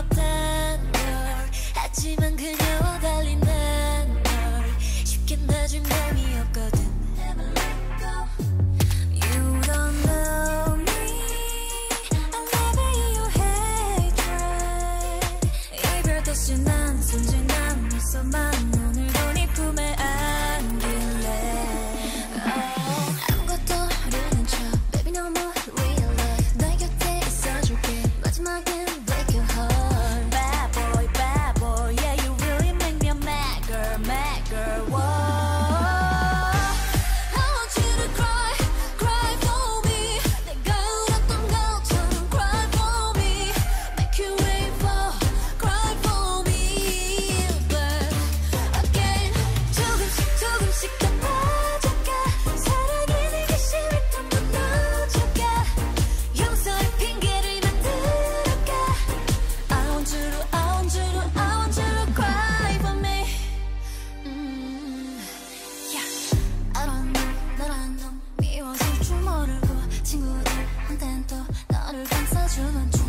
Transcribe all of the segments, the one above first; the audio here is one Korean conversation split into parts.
없단 하지만 그녀와 달리 난널. 쉽게 놔줄 맘이었거든. 난 순진한 미소만 나를 감싸주는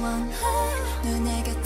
원해 눈에게